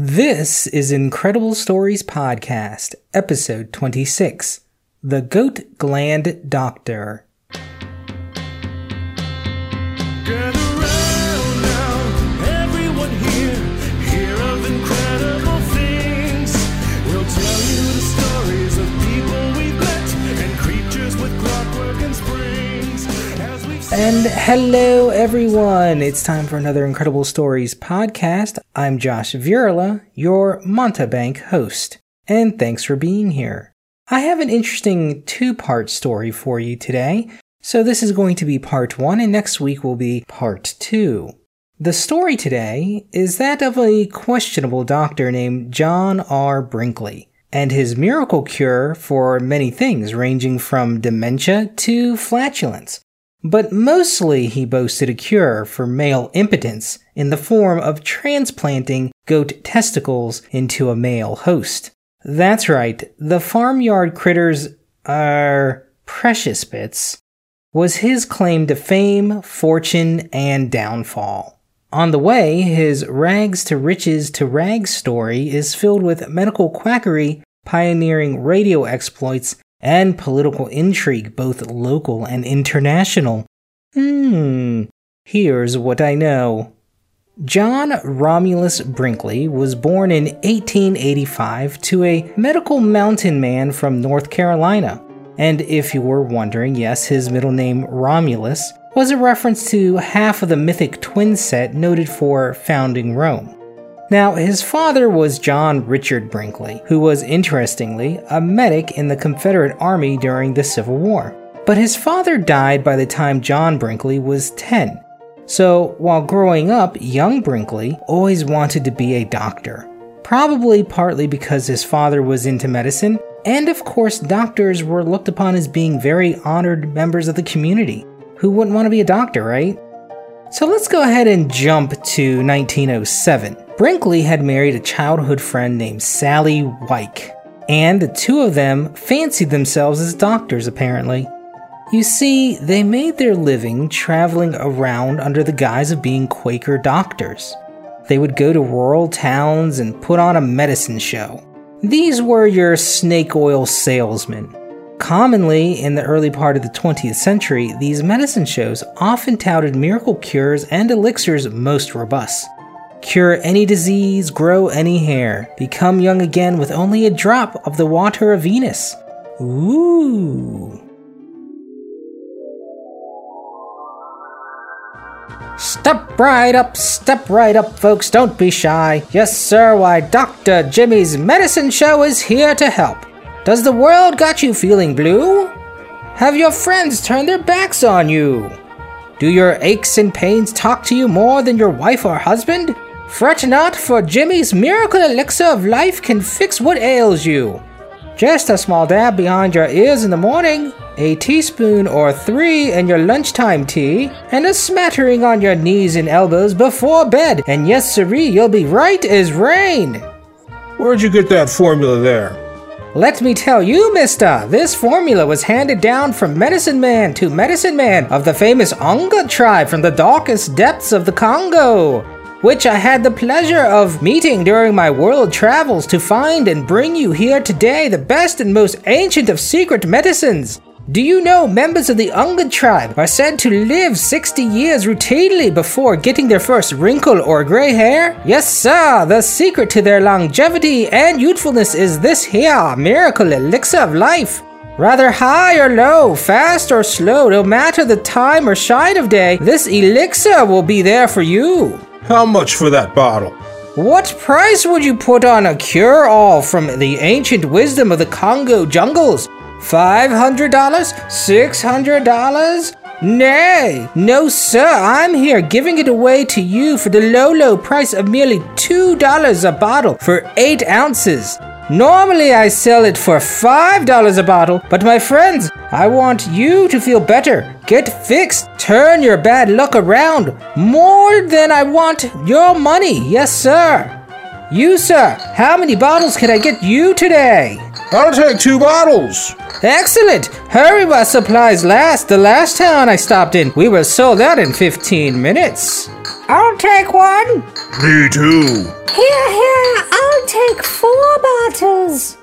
This is Incredible Stories Podcast, episode 26 The Goat Gland Doctor. And hello, everyone. It's time for another Incredible Stories podcast. I'm Josh Virla, your Montebank host, and thanks for being here. I have an interesting two part story for you today. So, this is going to be part one, and next week will be part two. The story today is that of a questionable doctor named John R. Brinkley and his miracle cure for many things, ranging from dementia to flatulence. But mostly he boasted a cure for male impotence in the form of transplanting goat testicles into a male host. That's right, the farmyard critters are precious bits was his claim to fame, fortune, and downfall. On the way, his rags to riches to rags story is filled with medical quackery, pioneering radio exploits, and political intrigue, both local and international. Hmm, here's what I know. John Romulus Brinkley was born in 1885 to a medical mountain man from North Carolina. And if you were wondering, yes, his middle name Romulus was a reference to half of the mythic twin set noted for founding Rome. Now, his father was John Richard Brinkley, who was interestingly a medic in the Confederate Army during the Civil War. But his father died by the time John Brinkley was 10. So, while growing up, young Brinkley always wanted to be a doctor. Probably partly because his father was into medicine, and of course, doctors were looked upon as being very honored members of the community. Who wouldn't want to be a doctor, right? So let's go ahead and jump to 1907. Brinkley had married a childhood friend named Sally Wike, and the two of them fancied themselves as doctors, apparently. You see, they made their living traveling around under the guise of being Quaker doctors. They would go to rural towns and put on a medicine show. These were your snake oil salesmen. Commonly, in the early part of the 20th century, these medicine shows often touted miracle cures and elixirs most robust. Cure any disease, grow any hair, become young again with only a drop of the water of Venus. Ooh. Step right up, step right up, folks, don't be shy. Yes, sir, why, Dr. Jimmy's medicine show is here to help. Does the world got you feeling blue? Have your friends turned their backs on you? Do your aches and pains talk to you more than your wife or husband? Fret not, for Jimmy's miracle elixir of life can fix what ails you. Just a small dab behind your ears in the morning, a teaspoon or three in your lunchtime tea, and a smattering on your knees and elbows before bed, and yes, siree, you'll be right as rain. Where'd you get that formula there? Let me tell you, mister, this formula was handed down from medicine man to medicine man of the famous Onga tribe from the darkest depths of the Congo, which I had the pleasure of meeting during my world travels to find and bring you here today the best and most ancient of secret medicines. Do you know members of the Unga tribe are said to live 60 years routinely before getting their first wrinkle or gray hair? Yes, sir, the secret to their longevity and youthfulness is this here miracle elixir of life. Rather high or low, fast or slow, no matter the time or shine of day, this elixir will be there for you. How much for that bottle? What price would you put on a cure all from the ancient wisdom of the Congo jungles? Five hundred dollars? Six hundred dollars? Nay, no, sir, I'm here giving it away to you for the low, low price of merely two dollars a bottle for eight ounces. Normally, I sell it for five dollars a bottle, but my friends, I want you to feel better. Get fixed, turn your bad luck around. More than I want your money, yes, sir. You, sir, how many bottles can I get you today? I'll take two bottles. Excellent! Hurry while supplies last. The last town I stopped in, we were sold out in 15 minutes. I'll take one. Me too. Here, here, I'll take four bottles.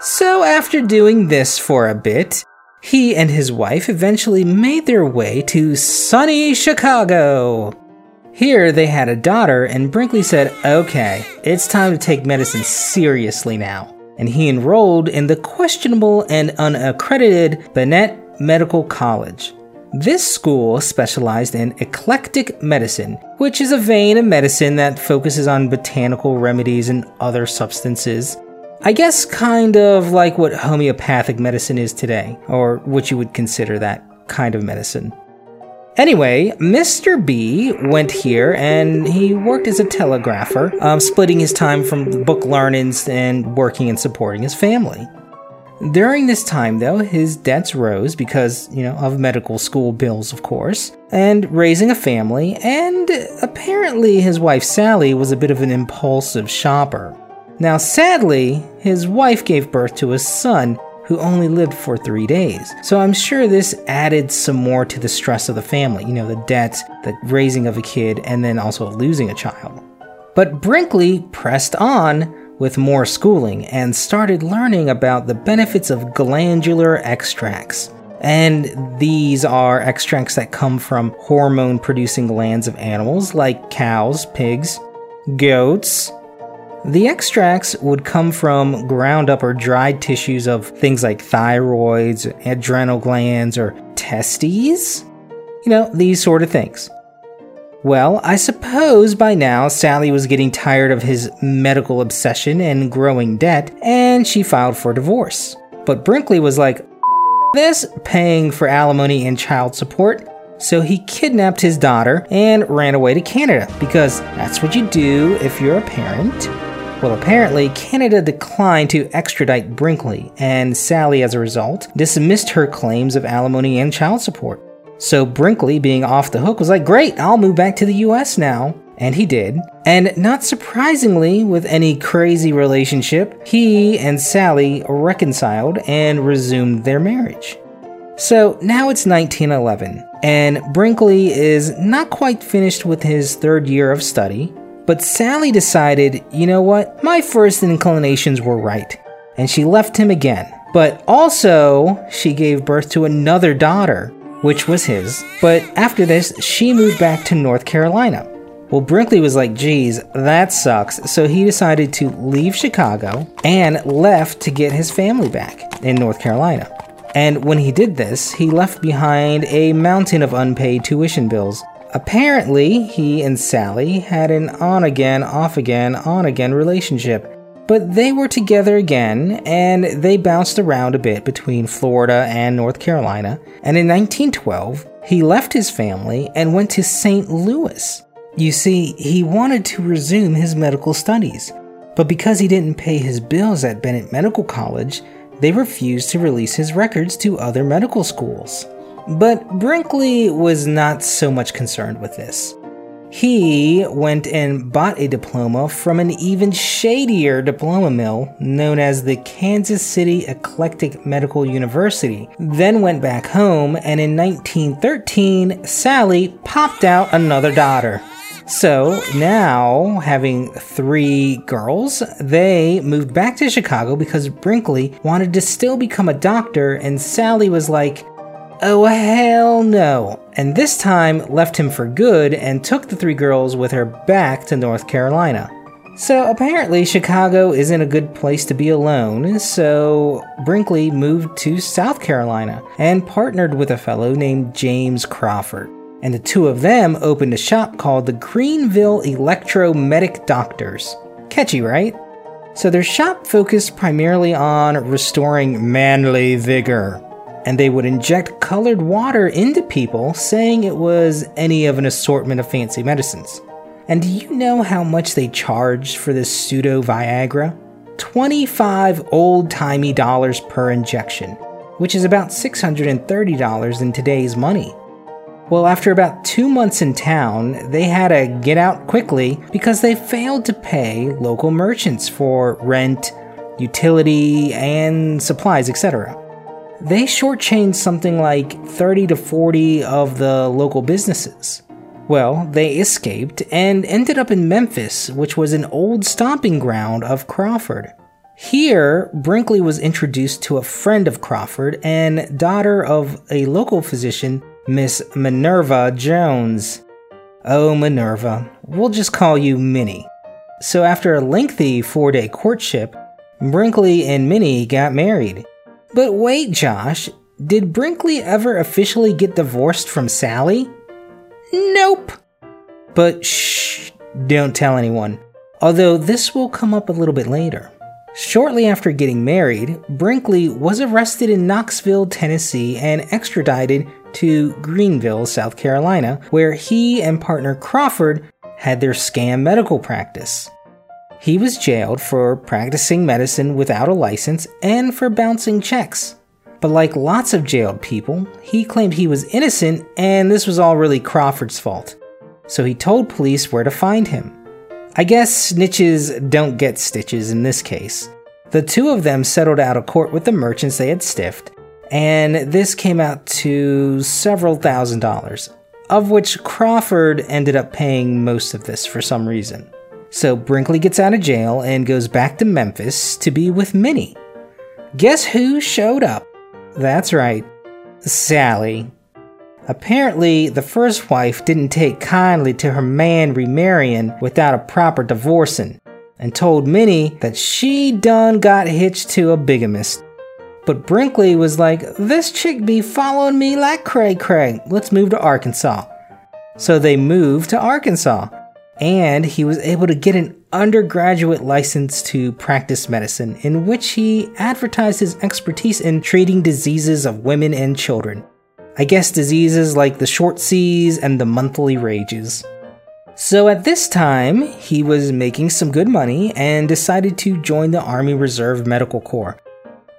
So, after doing this for a bit, he and his wife eventually made their way to sunny Chicago. Here they had a daughter, and Brinkley said, Okay, it's time to take medicine seriously now. And he enrolled in the questionable and unaccredited Bennett Medical College. This school specialized in eclectic medicine, which is a vein of medicine that focuses on botanical remedies and other substances. I guess kind of like what homeopathic medicine is today, or what you would consider that kind of medicine. Anyway, Mr. B went here and he worked as a telegrapher, um, splitting his time from book learnings and working and supporting his family. During this time, though, his debts rose because, you know, of medical school bills, of course, and raising a family, and apparently his wife Sally was a bit of an impulsive shopper. Now, sadly, his wife gave birth to a son who only lived for three days. So I'm sure this added some more to the stress of the family, you know, the debts, the raising of a kid, and then also losing a child. But Brinkley pressed on with more schooling and started learning about the benefits of glandular extracts. And these are extracts that come from hormone producing glands of animals like cows, pigs, goats, the extracts would come from ground up or dried tissues of things like thyroids, adrenal glands, or testes. You know, these sort of things. Well, I suppose by now Sally was getting tired of his medical obsession and growing debt, and she filed for divorce. But Brinkley was like, this, paying for alimony and child support, so he kidnapped his daughter and ran away to Canada because that's what you do if you're a parent. Well, apparently, Canada declined to extradite Brinkley, and Sally, as a result, dismissed her claims of alimony and child support. So Brinkley, being off the hook, was like, Great, I'll move back to the US now. And he did. And not surprisingly, with any crazy relationship, he and Sally reconciled and resumed their marriage. So now it's 1911, and Brinkley is not quite finished with his third year of study, but Sally decided, you know what, my first inclinations were right, and she left him again. But also, she gave birth to another daughter, which was his. But after this, she moved back to North Carolina. Well, Brinkley was like, geez, that sucks. So he decided to leave Chicago and left to get his family back in North Carolina. And when he did this, he left behind a mountain of unpaid tuition bills Apparently, he and Sally had an on again, off again, on again relationship. But they were together again, and they bounced around a bit between Florida and North Carolina. And in 1912, he left his family and went to St. Louis. You see, he wanted to resume his medical studies. But because he didn't pay his bills at Bennett Medical College, they refused to release his records to other medical schools. But Brinkley was not so much concerned with this. He went and bought a diploma from an even shadier diploma mill known as the Kansas City Eclectic Medical University, then went back home, and in 1913, Sally popped out another daughter. So now, having three girls, they moved back to Chicago because Brinkley wanted to still become a doctor, and Sally was like, Oh, hell no. And this time left him for good and took the three girls with her back to North Carolina. So apparently, Chicago isn't a good place to be alone, so Brinkley moved to South Carolina and partnered with a fellow named James Crawford. And the two of them opened a shop called the Greenville Electromedic Doctors. Catchy, right? So their shop focused primarily on restoring manly vigor, and they would inject colored water into people, saying it was any of an assortment of fancy medicines. And do you know how much they charged for this pseudo Viagra? 25 old timey dollars per injection, which is about $630 in today's money. Well, after about two months in town, they had to get out quickly because they failed to pay local merchants for rent, utility, and supplies, etc they shortchanged something like 30 to 40 of the local businesses. Well, they escaped and ended up in Memphis, which was an old stomping ground of Crawford. Here, Brinkley was introduced to a friend of Crawford and daughter of a local physician, Miss Minerva Jones. Oh, Minerva, we'll just call you Minnie. So, after a lengthy four day courtship, Brinkley and Minnie got married. But wait, Josh, did Brinkley ever officially get divorced from Sally? Nope. But shh, don't tell anyone. Although this will come up a little bit later. Shortly after getting married, Brinkley was arrested in Knoxville, Tennessee, and extradited to Greenville, South Carolina, where he and partner Crawford had their scam medical practice. He was jailed for practicing medicine without a license and for bouncing checks. But like lots of jailed people, he claimed he was innocent and this was all really Crawford's fault. So he told police where to find him. I guess snitches don't get stitches in this case. The two of them settled out of court with the merchants they had stiffed, and this came out to several thousand dollars, of which Crawford ended up paying most of this for some reason. So Brinkley gets out of jail and goes back to Memphis to be with Minnie. Guess who showed up? That's right, Sally. Apparently, the first wife didn't take kindly to her man remarrying without a proper divorcing, and told Minnie that she done got hitched to a bigamist. But Brinkley was like, This chick be following me like cray cray. Let's move to Arkansas. So they moved to Arkansas, and he was able to get an undergraduate license to practice medicine, in which he advertised his expertise in treating diseases of women and children. I guess diseases like the short seas and the monthly rages. So at this time, he was making some good money and decided to join the Army Reserve Medical Corps,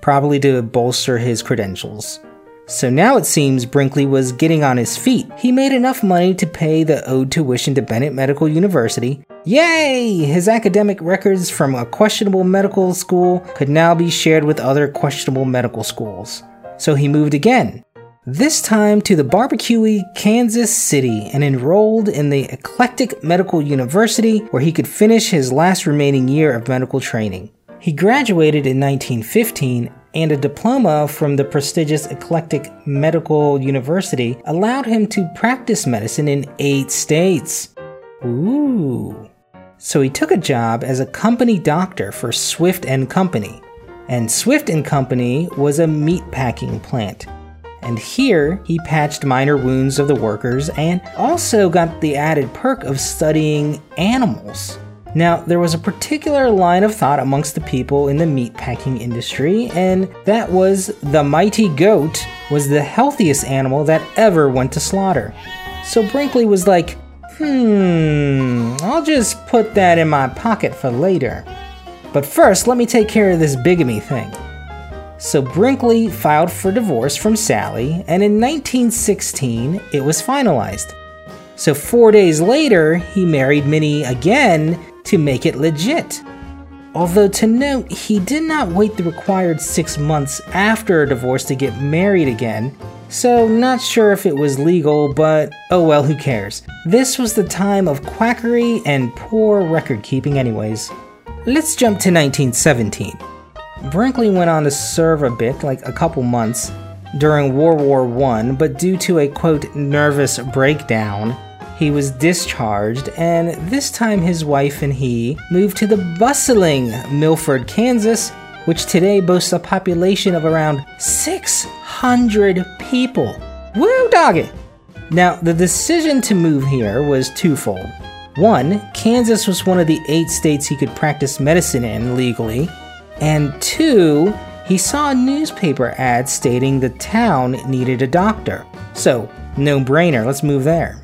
probably to bolster his credentials. So now it seems Brinkley was getting on his feet. He made enough money to pay the owed tuition to Bennett Medical University. Yay! His academic records from a questionable medical school could now be shared with other questionable medical schools. So he moved again, this time to the barbecuey Kansas City and enrolled in the Eclectic Medical University where he could finish his last remaining year of medical training. He graduated in 1915 and a diploma from the prestigious Eclectic Medical University allowed him to practice medicine in eight states. Ooh. So he took a job as a company doctor for Swift and Company. And Swift and Company was a meat packing plant and here he patched minor wounds of the workers and also got the added perk of studying animals. Now, there was a particular line of thought amongst the people in the meatpacking industry, and that was the mighty goat was the healthiest animal that ever went to slaughter. So Brinkley was like, hmm, I'll just put that in my pocket for later. But first, let me take care of this bigamy thing. So Brinkley filed for divorce from Sally, and in 1916 it was finalized. So four days later, he married Minnie again to make it legit. Although to note, he did not wait the required six months after a divorce to get married again, so not sure if it was legal, but oh well, who cares. This was the time of quackery and poor record keeping, anyways. Let's jump to 1917. Brinkley went on to serve a bit, like a couple months, during World War I, but due to a quote nervous breakdown, he was discharged, and this time his wife and he moved to the bustling Milford, Kansas, which today boasts a population of around 600 people. Woo doggy! Now, the decision to move here was twofold. One, Kansas was one of the eight states he could practice medicine in legally, and two, he saw a newspaper ad stating the town needed a doctor. So, no brainer, let's move there.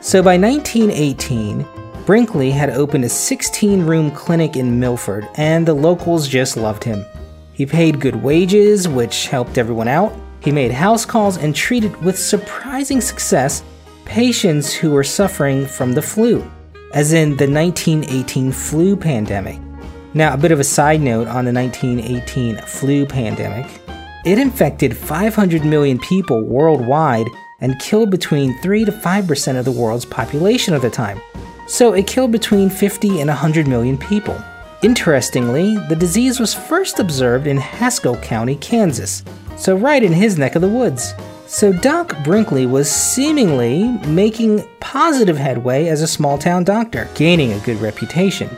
So by 1918, Brinkley had opened a 16 room clinic in Milford, and the locals just loved him. He paid good wages, which helped everyone out. He made house calls and treated with surprising success patients who were suffering from the flu, as in the 1918 flu pandemic. Now, a bit of a side note on the 1918 flu pandemic. It infected 500 million people worldwide and killed between 3 to 5% of the world's population at the time. So it killed between 50 and 100 million people. Interestingly, the disease was first observed in Haskell County, Kansas, so right in his neck of the woods. So Doc Brinkley was seemingly making positive headway as a small town doctor, gaining a good reputation.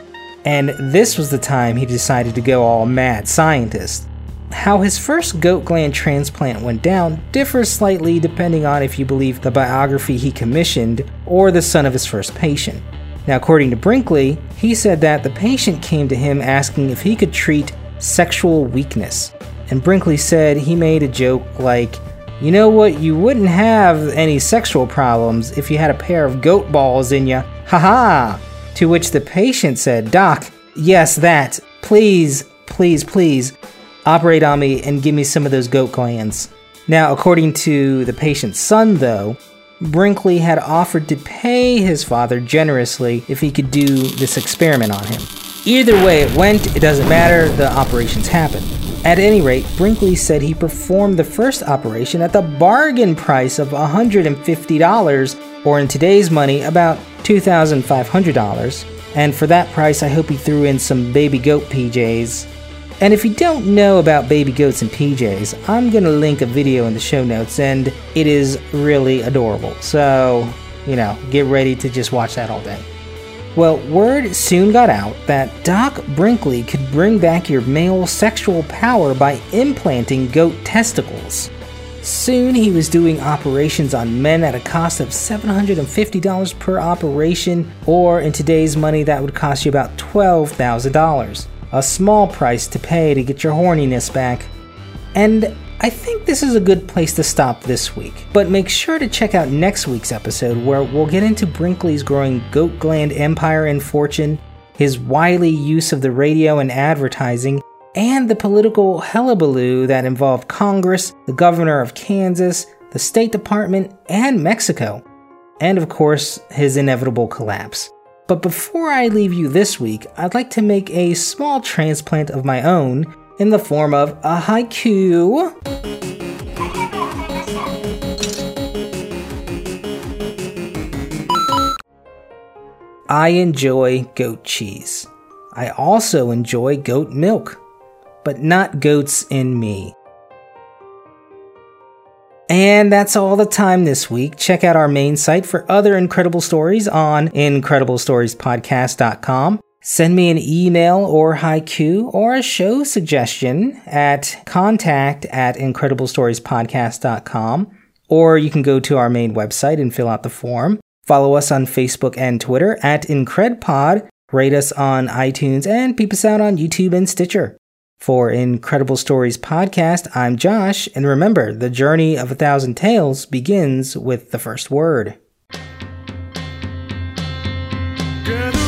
And this was the time he decided to go all mad scientist. How his first goat gland transplant went down differs slightly depending on if you believe the biography he commissioned or the son of his first patient. Now, according to Brinkley, he said that the patient came to him asking if he could treat sexual weakness. And Brinkley said he made a joke like, You know what, you wouldn't have any sexual problems if you had a pair of goat balls in you. Ha ha! To which the patient said, Doc, yes, that. Please, please, please, operate on me and give me some of those goat glands. Now, according to the patient's son, though, Brinkley had offered to pay his father generously if he could do this experiment on him. Either way it went, it doesn't matter, the operations happened. At any rate, Brinkley said he performed the first operation at the bargain price of $150, or in today's money, about $2,500. And for that price, I hope he threw in some baby goat PJs. And if you don't know about baby goats and PJs, I'm going to link a video in the show notes, and it is really adorable. So, you know, get ready to just watch that all day. Well, word soon got out that Doc Brinkley could bring back your male sexual power by implanting goat testicles. Soon he was doing operations on men at a cost of $750 per operation, or in today's money, that would cost you about $12,000. A small price to pay to get your horniness back. And I think this is a good place to stop this week, but make sure to check out next week's episode where we'll get into Brinkley's growing goat gland empire and fortune, his wily use of the radio and advertising, and the political hullabaloo that involved Congress, the governor of Kansas, the State Department, and Mexico, and of course, his inevitable collapse. But before I leave you this week, I'd like to make a small transplant of my own in the form of a haiku. I enjoy goat cheese. I also enjoy goat milk, but not goats in me. And that's all the time this week. Check out our main site for other incredible stories on incrediblestoriespodcast.com. Send me an email or haiku or a show suggestion at contact at incrediblestoriespodcast.com. Or you can go to our main website and fill out the form. Follow us on Facebook and Twitter at IncredPod. Rate us on iTunes and peep us out on YouTube and Stitcher. For Incredible Stories Podcast, I'm Josh, and remember, the journey of a thousand tales begins with the first word. Good.